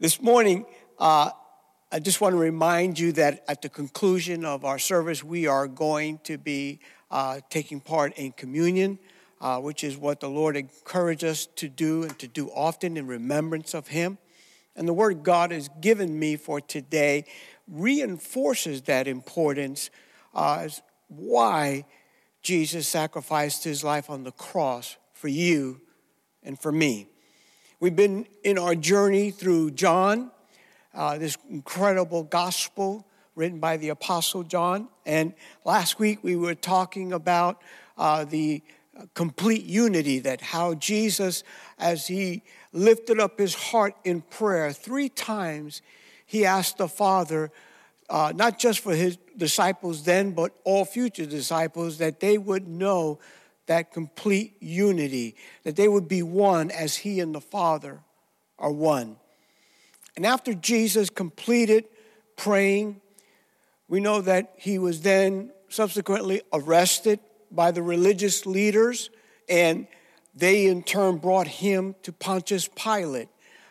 This morning, uh, I just want to remind you that at the conclusion of our service, we are going to be uh, taking part in communion, uh, which is what the Lord encouraged us to do and to do often in remembrance of Him. And the word God has given me for today reinforces that importance uh, as why Jesus sacrificed his life on the cross for you and for me. We've been in our journey through John, uh, this incredible gospel written by the Apostle John. And last week we were talking about uh, the complete unity, that how Jesus, as he lifted up his heart in prayer, three times he asked the Father, uh, not just for his disciples then, but all future disciples, that they would know that complete unity, that they would be one as He and the Father are one. And after Jesus completed praying, we know that he was then subsequently arrested by the religious leaders, and they in turn brought him to Pontius Pilate.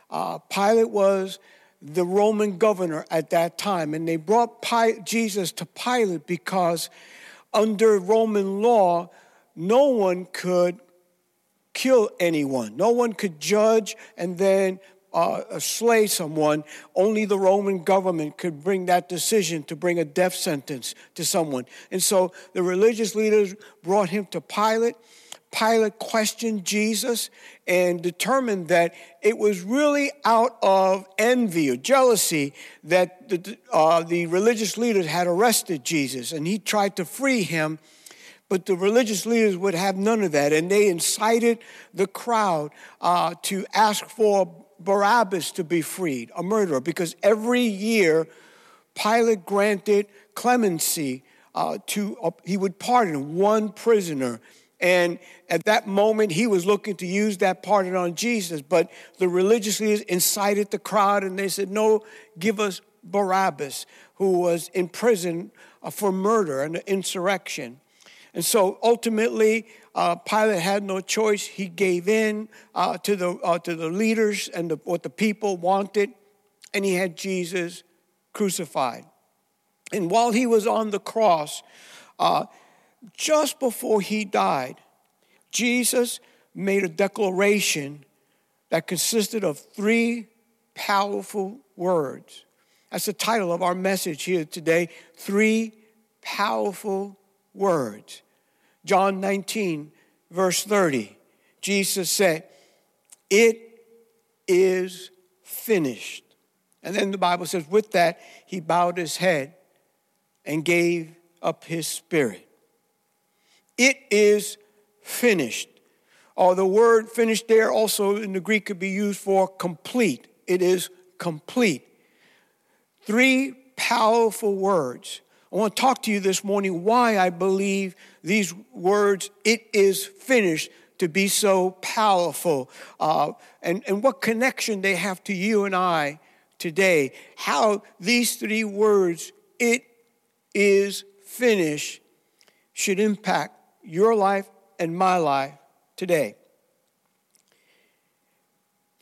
Uh, Pilate was the Roman governor at that time, and they brought Jesus to Pilate because under Roman law, no one could kill anyone. No one could judge and then uh, slay someone. Only the Roman government could bring that decision to bring a death sentence to someone. And so the religious leaders brought him to Pilate. Pilate questioned Jesus and determined that it was really out of envy or jealousy that the, uh, the religious leaders had arrested Jesus and he tried to free him but the religious leaders would have none of that, and they incited the crowd uh, to ask for Barabbas to be freed, a murderer, because every year Pilate granted clemency uh, to, uh, he would pardon one prisoner. And at that moment, he was looking to use that pardon on Jesus. But the religious leaders incited the crowd and they said, No, give us Barabbas, who was in prison uh, for murder and insurrection. And so ultimately, uh, Pilate had no choice. He gave in uh, to, the, uh, to the leaders and the, what the people wanted, and he had Jesus crucified. And while he was on the cross, uh, just before he died, Jesus made a declaration that consisted of three powerful words. That's the title of our message here today Three Powerful Words. John 19, verse 30, Jesus said, It is finished. And then the Bible says, with that, he bowed his head and gave up his spirit. It is finished. Or the word finished there also in the Greek could be used for complete. It is complete. Three powerful words I want to talk to you this morning why I believe these words, it is finished, to be so powerful, uh, and, and what connection they have to you and I today. How these three words, it is finished, should impact your life and my life today.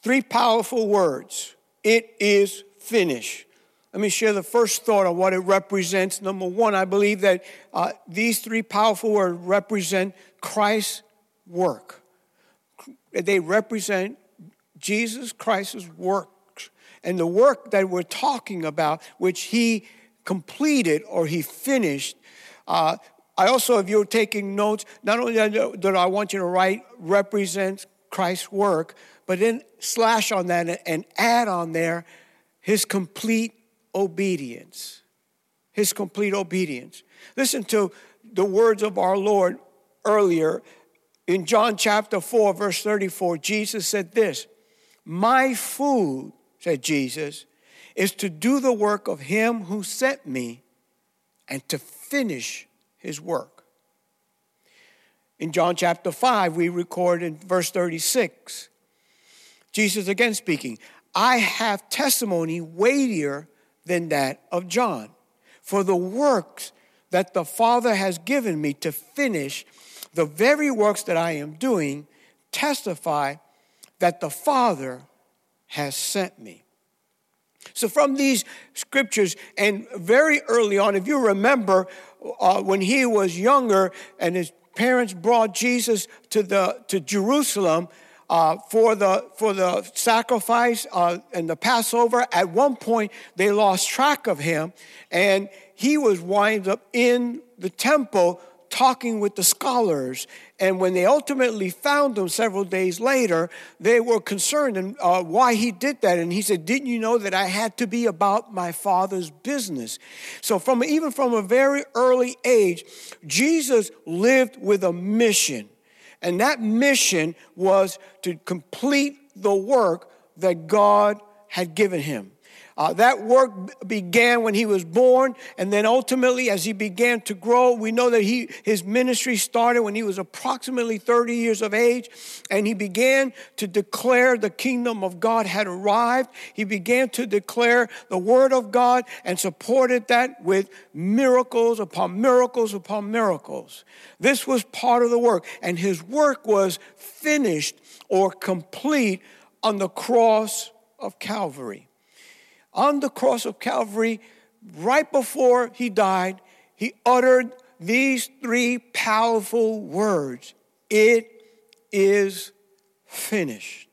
Three powerful words. It is finished. Let me share the first thought on what it represents. Number one, I believe that uh, these three powerful words represent Christ's work. They represent Jesus Christ's work. And the work that we're talking about, which he completed or he finished, uh, I also, if you're taking notes, not only that I want you to write represents Christ's work, but then slash on that and add on there his complete obedience. His complete obedience. Listen to the words of our Lord earlier in John chapter 4, verse 34. Jesus said this My food, said Jesus, is to do the work of him who sent me and to finish his work. In John chapter 5, we record in verse 36, Jesus again speaking, I have testimony weightier than that of John. For the works that the Father has given me to finish, the very works that I am doing, testify that the Father has sent me. So, from these scriptures, and very early on, if you remember uh, when he was younger and his parents brought Jesus to, the, to Jerusalem, uh, for the for the sacrifice uh, and the Passover. At one point, they lost track of him, and he was wind up in the temple talking with the scholars. And when they ultimately found him several days later, they were concerned and uh, why he did that. And he said, "Didn't you know that I had to be about my father's business?" So, from even from a very early age, Jesus lived with a mission. And that mission was to complete the work that God had given him. Uh, that work began when he was born, and then ultimately, as he began to grow, we know that he, his ministry started when he was approximately 30 years of age, and he began to declare the kingdom of God had arrived. He began to declare the word of God and supported that with miracles upon miracles upon miracles. This was part of the work, and his work was finished or complete on the cross of Calvary on the cross of Calvary, right before he died, he uttered these three powerful words It is finished.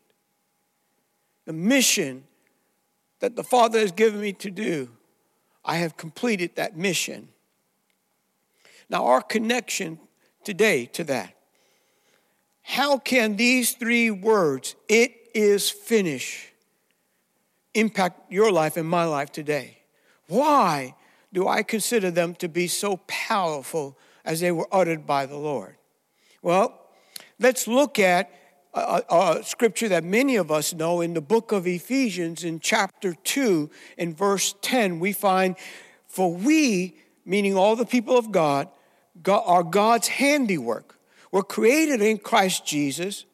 The mission that the Father has given me to do, I have completed that mission. Now, our connection today to that. How can these three words, it is finished, impact your life and my life today. Why do I consider them to be so powerful as they were uttered by the Lord? Well, let's look at a, a, scripture that many of us know in the book of Ephesians, in chapter 2, in verse 10. We find, For we, meaning all the people of God, God are God's handiwork. We're created in Christ Jesus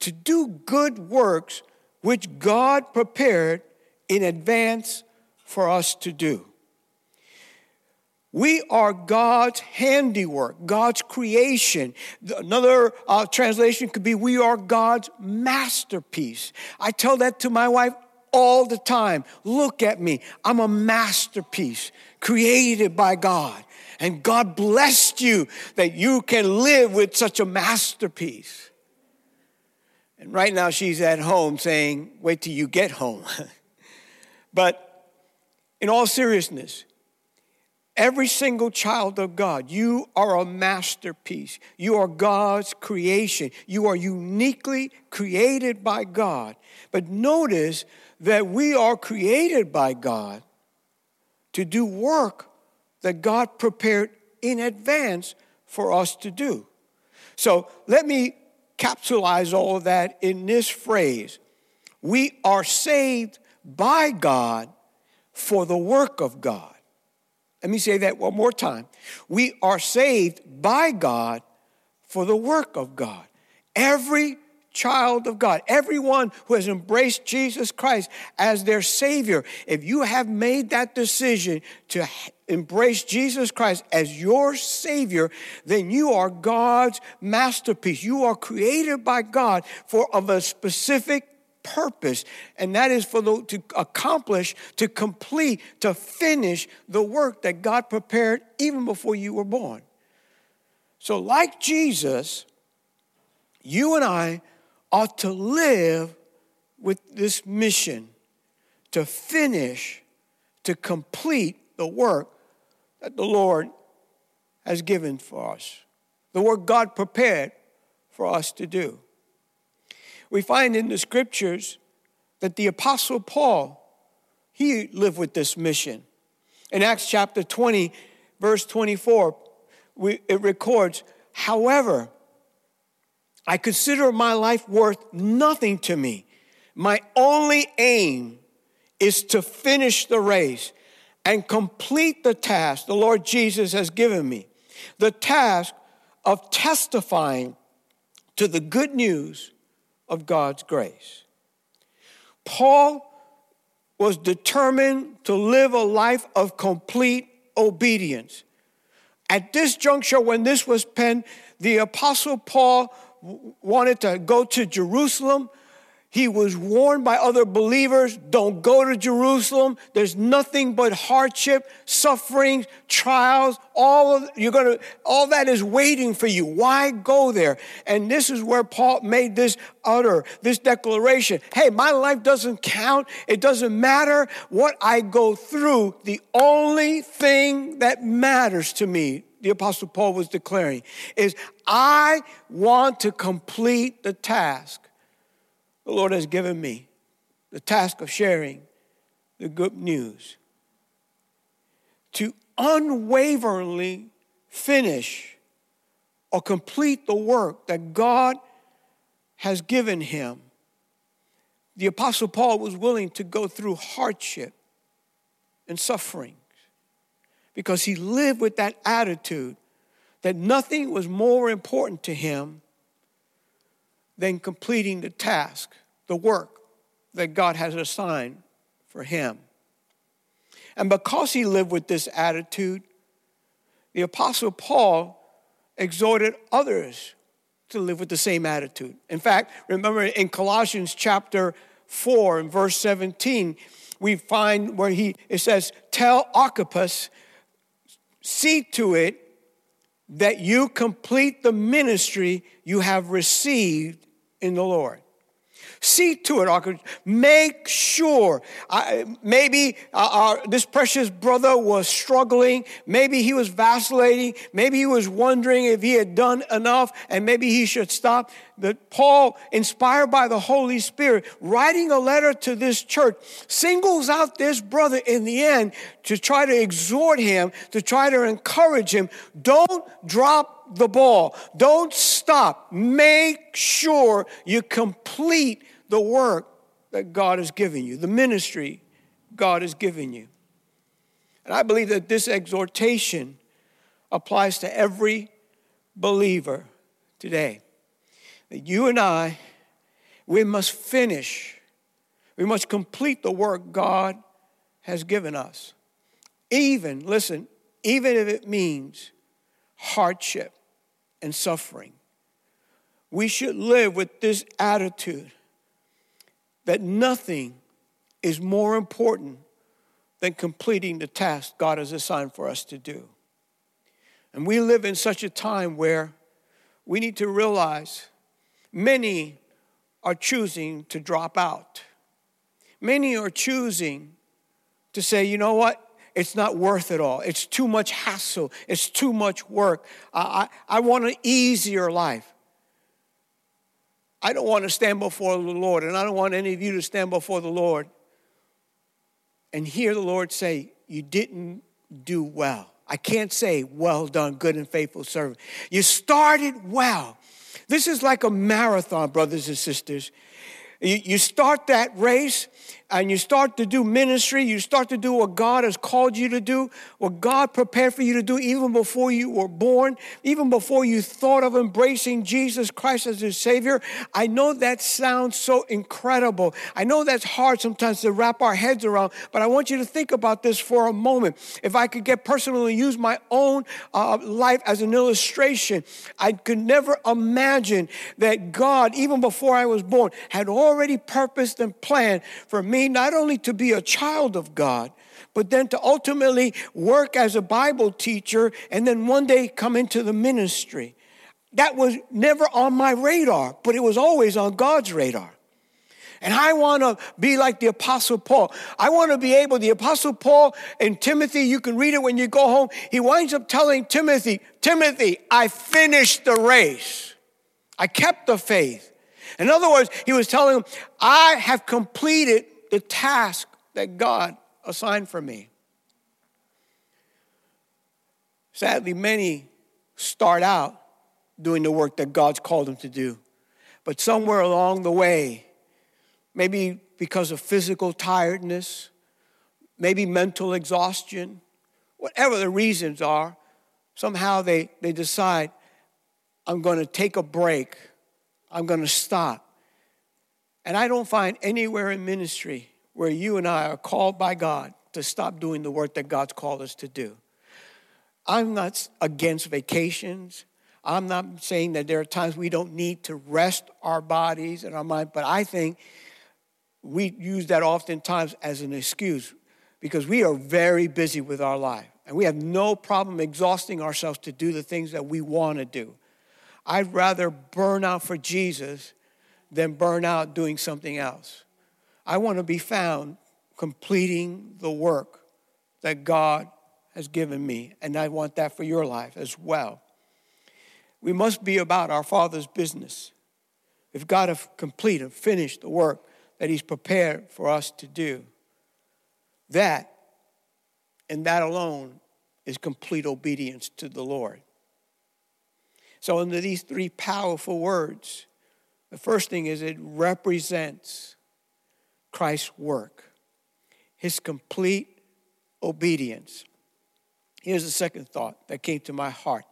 to do good works which God prepared in advance for us to do. We are God's handiwork, God's creation. Another uh, translation could be, We are God's masterpiece. I tell that to my wife all the time. Look at me. I'm a masterpiece created by God. And God blessed you that you can live with such a masterpiece. And right now she's at home saying, Wait till you get home. but in all seriousness, every single child of God, you are a masterpiece. You are God's creation. You are uniquely created by God. But notice that we are created by God to do work that God prepared in advance for us to do. So let me capsulize all of that in this phrase We are saved by God for the work of God. Let me say that one more time. We are saved by God for the work of God. Every child of God, everyone who has embraced Jesus Christ as their Savior, if you have made that decision to embrace Jesus Christ as your Savior, then you are God's masterpiece. You are created by God for of a specific purpose, and that is for the, to accomplish, to complete, to finish the work that God prepared even before you were born. So, like Jesus, you and I ought to live with this mission to finish, to complete the work that the Lord has given for us, the work God prepared for us to do. We find in the scriptures that the Apostle Paul, he lived with this mission. In Acts chapter 20, verse 24, we, it records, however, I consider my life worth nothing to me. My only aim is to finish the race and complete the task the Lord Jesus has given me the task of testifying to the good news of God's grace. Paul was determined to live a life of complete obedience. At this juncture, when this was penned, the Apostle Paul wanted to go to Jerusalem. He was warned by other believers don't go to Jerusalem. There's nothing but hardship, suffering, trials. All of, you're gonna, all that is waiting for you. Why go there? And this is where Paul made this utter, this declaration. Hey, my life doesn't count. It doesn't matter what I go through. The only thing that matters to me, the Apostle Paul was declaring, is I want to complete the task the Lord has given me the task of sharing the good news. To unwaveringly finish or complete the work that God has given him. The Apostle Paul was willing to go through hardship and sufferings because he lived with that attitude that nothing was more important to him than completing the task, the work that God has assigned for him. And because he lived with this attitude, the Apostle Paul exhorted others to live with the same attitude. In fact, remember in Colossians chapter 4 and verse 17, we find where he it says, Tell Archippus, see to it that you complete the ministry you have received in the Lord. See to it, make sure. I, maybe uh, our, this precious brother was struggling. Maybe he was vacillating. Maybe he was wondering if he had done enough and maybe he should stop. But Paul, inspired by the Holy Spirit, writing a letter to this church, singles out this brother in the end to try to exhort him, to try to encourage him. Don't drop the ball. Don't stop. Make sure you complete the work that God has given you, the ministry God has given you. And I believe that this exhortation applies to every believer today. That you and I, we must finish, we must complete the work God has given us. Even, listen, even if it means hardship and suffering. We should live with this attitude that nothing is more important than completing the task God has assigned for us to do. And we live in such a time where we need to realize many are choosing to drop out. Many are choosing to say, you know what? It's not worth it all. It's too much hassle. It's too much work. I, I, I want an easier life. I don't want to stand before the Lord, and I don't want any of you to stand before the Lord and hear the Lord say, You didn't do well. I can't say, Well done, good and faithful servant. You started well. This is like a marathon, brothers and sisters. You, start that race and you start to do ministry, you start to do what God has called you to do, what God prepared for you to do even before you were born, even before you thought of embracing Jesus Christ as your Savior. I know that sounds so incredible. I know that's hard sometimes to wrap our heads around, but I want you to think about this for a moment. If I could get personal and use my own uh, life as an illustration, I could never imagine that God, even before I was born, had already purposed and planned for me not only to be a child of God, but then to ultimately work as a Bible teacher and then one day come into the ministry. That was never on my radar, but it was always on God's radar. And I want to be like the Apostle Paul. I want to be able, the Apostle Paul and Timothy, you can read it when you go home. He winds up telling Timothy, Timothy, I finished the race. I kept the faith. In other words, he was telling him, I have completed the task that God assigned for me. Sadly, many start out doing the work that God's called them to do. But somewhere along the way, maybe because of physical tiredness, maybe mental exhaustion, whatever the reasons are, somehow they, they decide, I'm going to take a break, I'm going to stop. And I don't find anywhere in ministry where you and I are called by God to stop doing the work that God's called us to do. I'm not against vacations. I'm not saying that there are times we don't need to rest our bodies and our mind, but I think we use that oftentimes as an excuse because we are very busy with our life and we have no problem exhausting ourselves to do the things that we want to do. I'd rather burn out for Jesus than burn out doing something else. I want to be found completing the work that God has given me, and I want that for your life as well. We must be about our Father's business. We've got to complete and finish the work that He's prepared for us to do. That and that alone is complete obedience to the Lord. So, under these three powerful words, the first thing is it represents Christ's work, his complete obedience. Here's the second thought that came to my heart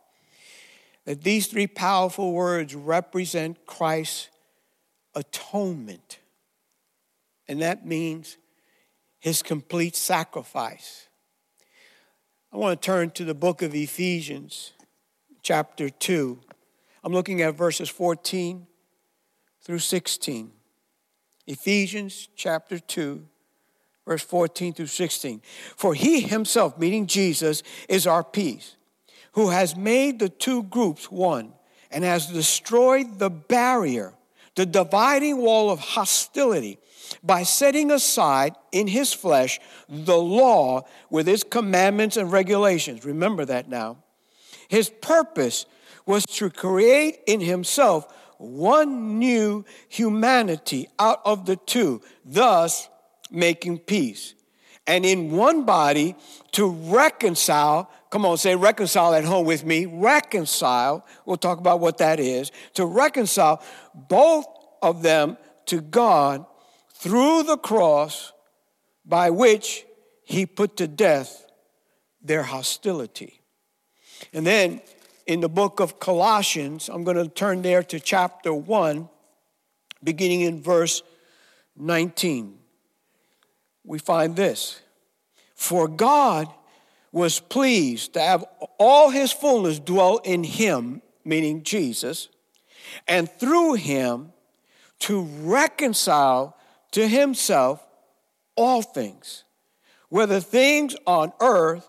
that these three powerful words represent Christ's atonement. And that means his complete sacrifice. I want to turn to the book of Ephesians, chapter 2. I'm looking at verses 14 through 16. Ephesians chapter 2, verse 14 through 16. For he himself, meaning Jesus, is our peace, who has made the two groups one and has destroyed the barrier, the dividing wall of hostility, by setting aside in his flesh the law with its commandments and regulations. Remember that now. His purpose was to create in himself one new humanity out of the two, thus making peace. And in one body to reconcile, come on, say reconcile at home with me, reconcile, we'll talk about what that is, to reconcile both of them to God through the cross by which he put to death their hostility. And then in the book of Colossians. I'm going to turn there to chapter 1, beginning in verse 19. We find this For God was pleased to have all his fullness dwell in him, meaning Jesus, and through him to reconcile to himself all things, whether things on earth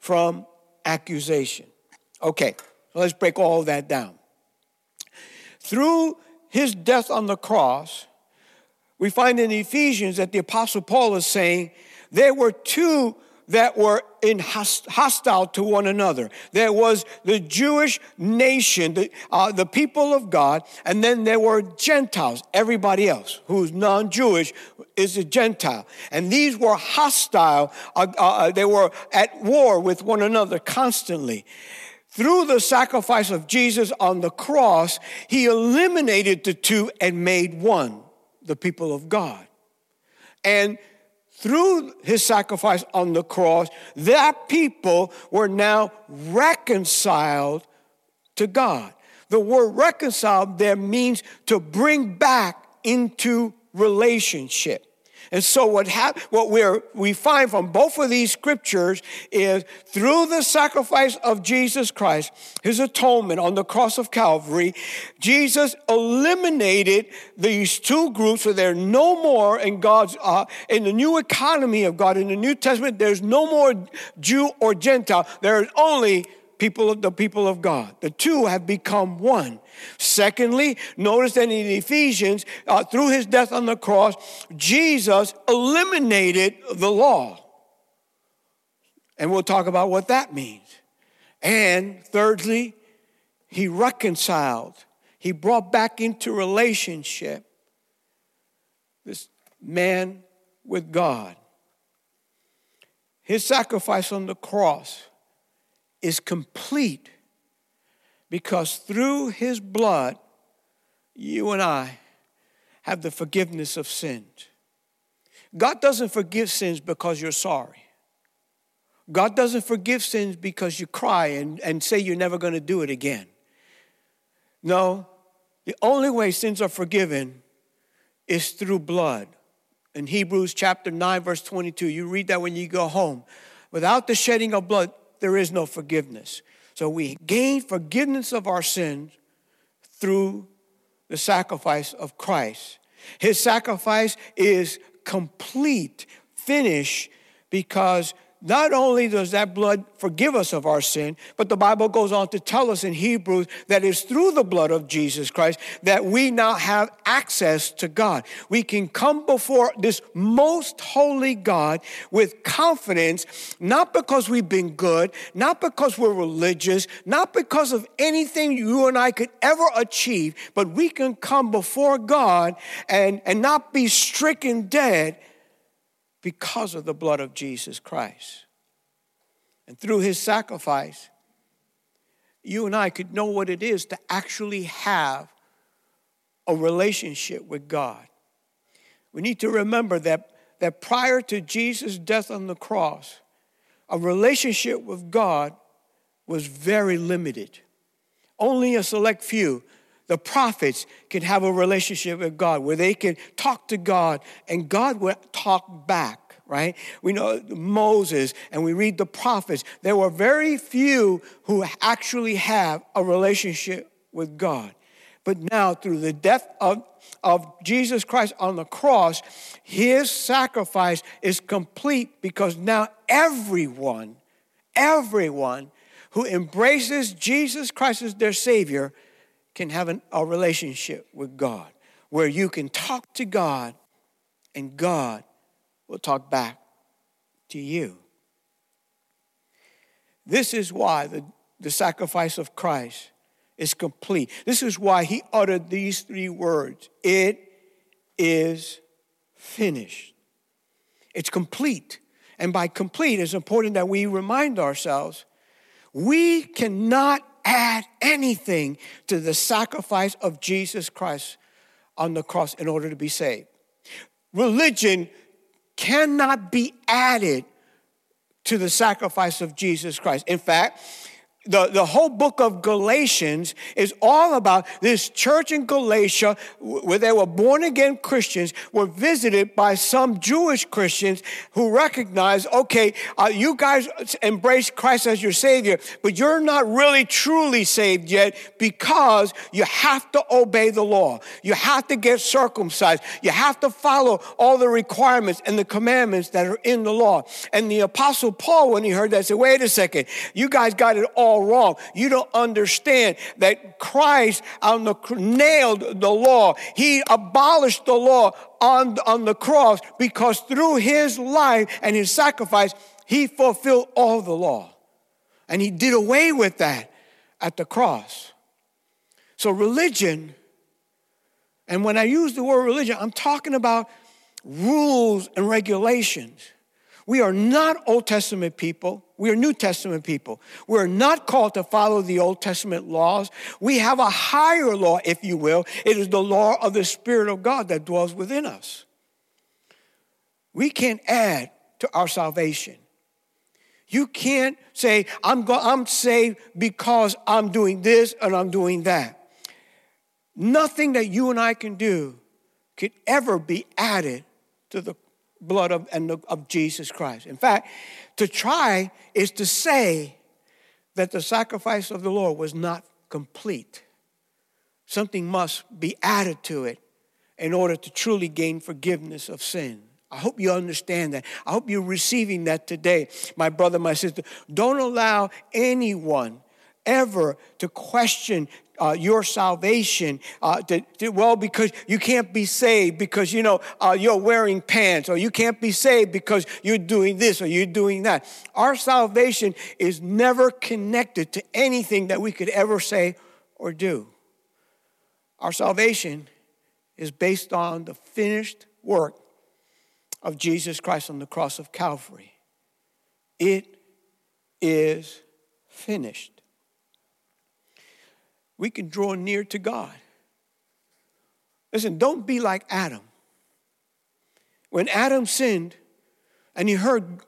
from accusation. Okay, let's break all that down. Through his death on the cross, we find in Ephesians that the Apostle Paul is saying there were two that were in hostile to one another. There was the Jewish nation, the, uh, the people of God, and then there were Gentiles. Everybody else who's non-Jewish is a Gentile, and these were hostile. Uh, uh, uh, they were at war with one another constantly. Through the sacrifice of Jesus on the cross, he eliminated the two and made one, the people of God. And through his sacrifice on the cross, that people were now reconciled to God. The word reconciled there means to bring back into relationship. And so what hap- what we we find from both of these scriptures is through the sacrifice of Jesus Christ, his atonement on the cross of Calvary, Jesus eliminated these two groups so they're no more in God's uh, in the new economy of God in the New Testament there's no more Jew or Gentile there is only people of the people of God. The two have become one. Secondly, notice that in Ephesians, uh, through his death on the cross, Jesus eliminated the law. And we'll talk about what that means. And thirdly, he reconciled, he brought back into relationship this man with God. His sacrifice on the cross is complete Because through his blood, you and I have the forgiveness of sins. God doesn't forgive sins because you're sorry. God doesn't forgive sins because you cry and, and say you're never going to do it again. No, the only way sins are forgiven is through blood. In Hebrews chapter 9, verse 22, you read that when you go home. Without the shedding of blood, there is no forgiveness. So we gain forgiveness of our sins through the sacrifice of Christ. His sacrifice is complete, finished, because not only does that blood forgive us of our sin, but the Bible goes on to tell us in Hebrews that it's through the blood of Jesus Christ that we now have access to God. We can come before this most holy God with confidence, not because we've been good, not because we're religious, not because of anything you and I could ever achieve, but we can come before God and, and not be stricken dead because of the blood of Jesus Christ. And through his sacrifice, you and I could know what it is to actually have a relationship with God. We need to remember that, that prior to Jesus' death on the cross, a relationship with God was very limited. Only a select few, the prophets, can have a relationship with God where they can talk to God and God would talk back right? We know Moses and we read the prophets. There were very few who actually have a relationship with God. But now, through the death of, of Jesus Christ on the cross, his sacrifice is complete because now everyone, everyone who embraces Jesus Christ as their Savior can have an, a relationship with God where you can talk to God and God will talk back to you. This is why the, the sacrifice of Christ is complete. This is why he uttered these three words It is finished. It's complete. And by complete, it's important that we remind ourselves we cannot add anything to the sacrifice of Jesus Christ on the cross in order to be saved. Religion cannot be added to the sacrifice of Jesus Christ. In fact, the, the whole book of Galatians is all about this church in Galatia where they were born again Christians were visited by some Jewish Christians who recognized, okay, uh, you guys embrace Christ as your Savior, but you're not really truly saved yet because you have to obey the law. You have to get circumcised. You have to follow all the requirements and the commandments that are in the law. And the Apostle Paul, when he heard that, said, wait a second, you guys got it all all wrong. You don't understand that Christ on the, nailed the law. He abolished the law on, on the cross because through his life and his sacrifice, he fulfilled all the law. And he did away with that at the cross. So, religion, and when I use the word religion, I'm talking about rules and regulations. We are not Old Testament people. We are New Testament people. We're not called to follow the Old Testament laws. We have a higher law, if you will. It is the law of the Spirit of God that dwells within us. We can't add to our salvation. You can't say, I'm, go- I'm saved because I'm doing this and I'm doing that. Nothing that you and I can do could ever be added to the blood of, and of Jesus Christ. In fact, to try is to say that the sacrifice of the Lord was not complete. Something must be added to it in order to truly gain forgiveness of sin. I hope you understand that. I hope you're receiving that today, my brother, my sister. Don't allow anyone ever to question uh, your salvation. Uh, to, to, well, because you can't be saved because you know uh, you're wearing pants, or you can't be saved because you're doing this or you're doing that. Our salvation is never connected to anything that we could ever say or do. Our salvation is based on the finished work of Jesus Christ on the cross of Calvary. It is finished. We can draw near to God. Listen, don't be like Adam. When Adam sinned and he heard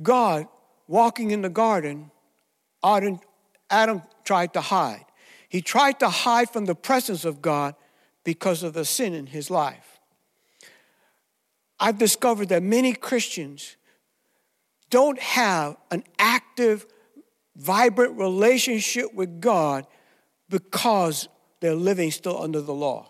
God walking in the garden, Adam, tried to hide. He tried to hide from the presence of God because of the sin in his life. I've discovered that many Christians don't have an active, vibrant relationship with God because they're living still under the law.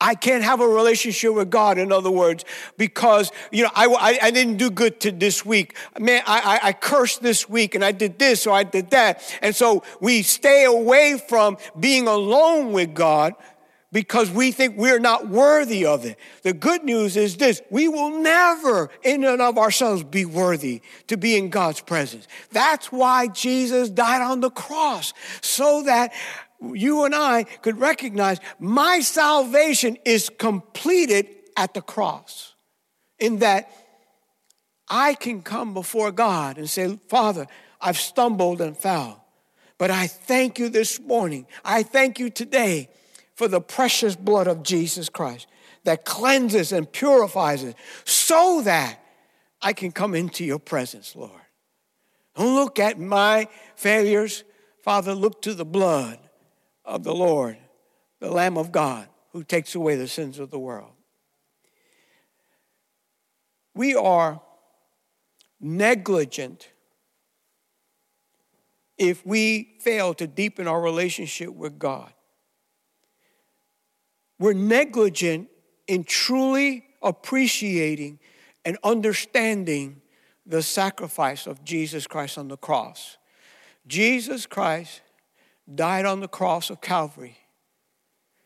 I can't have a relationship with God, in other words, because, you know, I, I, I didn't do good to this week. Man, I, I, I cursed this week and I did this or I did that. And so we stay away from being alone with God because we think we're not worthy of it. The good news is this we will never, in and of ourselves, be worthy to be in God's presence. That's why Jesus died on the cross, so that you and I could recognize my salvation is completed at the cross, in that I can come before God and say, Father, I've stumbled and fell, but I thank you this morning. I thank you today for the precious blood of Jesus Christ that cleanses and purifies it so that I can come into your presence, Lord. Don't look at my failures. Father, look to the blood of the Lord, the Lamb of God, who takes away the sins of the world. We are negligent if we fail to deepen our relationship with God. We're negligent in truly appreciating and understanding the sacrifice of Jesus Christ on the cross. Jesus Christ died on the cross of Calvary.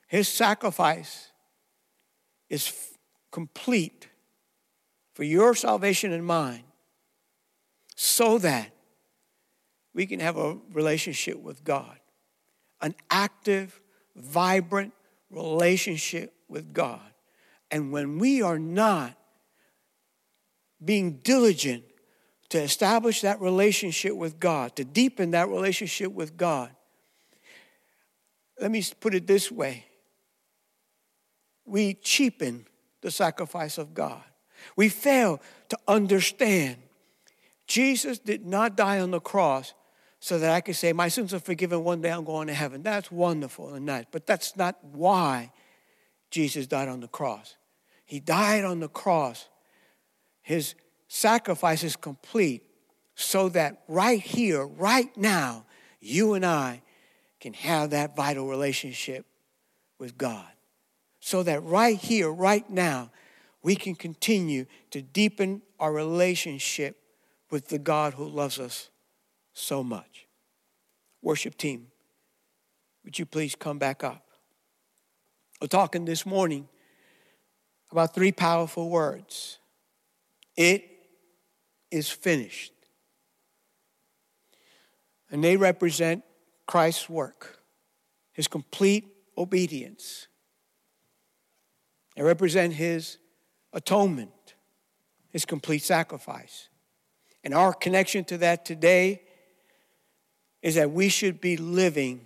His sacrifice is f- complete for your salvation and mine so that we can have a relationship with God, an active, vibrant relationship with God. And when we are not being diligent to establish that relationship with God, to deepen that relationship with God, let me put it this way we cheapen the sacrifice of God. We fail to understand Jesus did not die on the cross so that I could say, My sins are forgiven, one day I'm going to heaven. That's wonderful and nice, but that's not why Jesus died on the cross. He died on the cross. His sacrifice is complete so that right here, right now, you and I can have that vital relationship with God. So that right here, right now, we can continue to deepen our relationship with the God who loves us so much. Worship team, would you please come back up? We're talking this morning about three powerful words. It is finished. And they represent Christ's work, his complete obedience. They represent his atonement, his complete sacrifice. And our connection to that today is that we should be living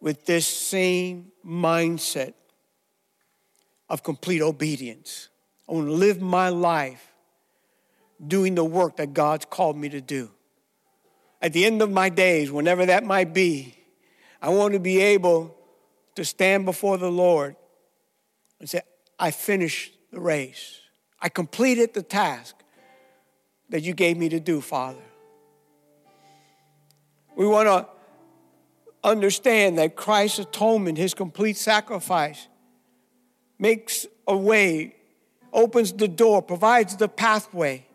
with this same mindset of complete obedience. I want to live my life doing the work that God's called me to do at the end of my days, whenever that might be, I want to be able to stand before the Lord and say, I finished the race. I completed the task that you gave me to do, Father. We want to understand that Christ's atonement, his complete sacrifice, makes a way, opens the door, provides the pathway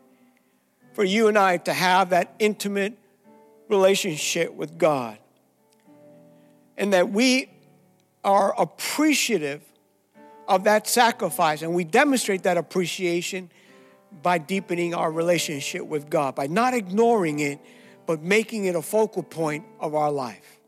for you and I to have that intimate relationship with God. And that we are appreciative of that sacrifice, and we demonstrate that appreciation by deepening our relationship with God, by not ignoring it, but making it a focal point of our life.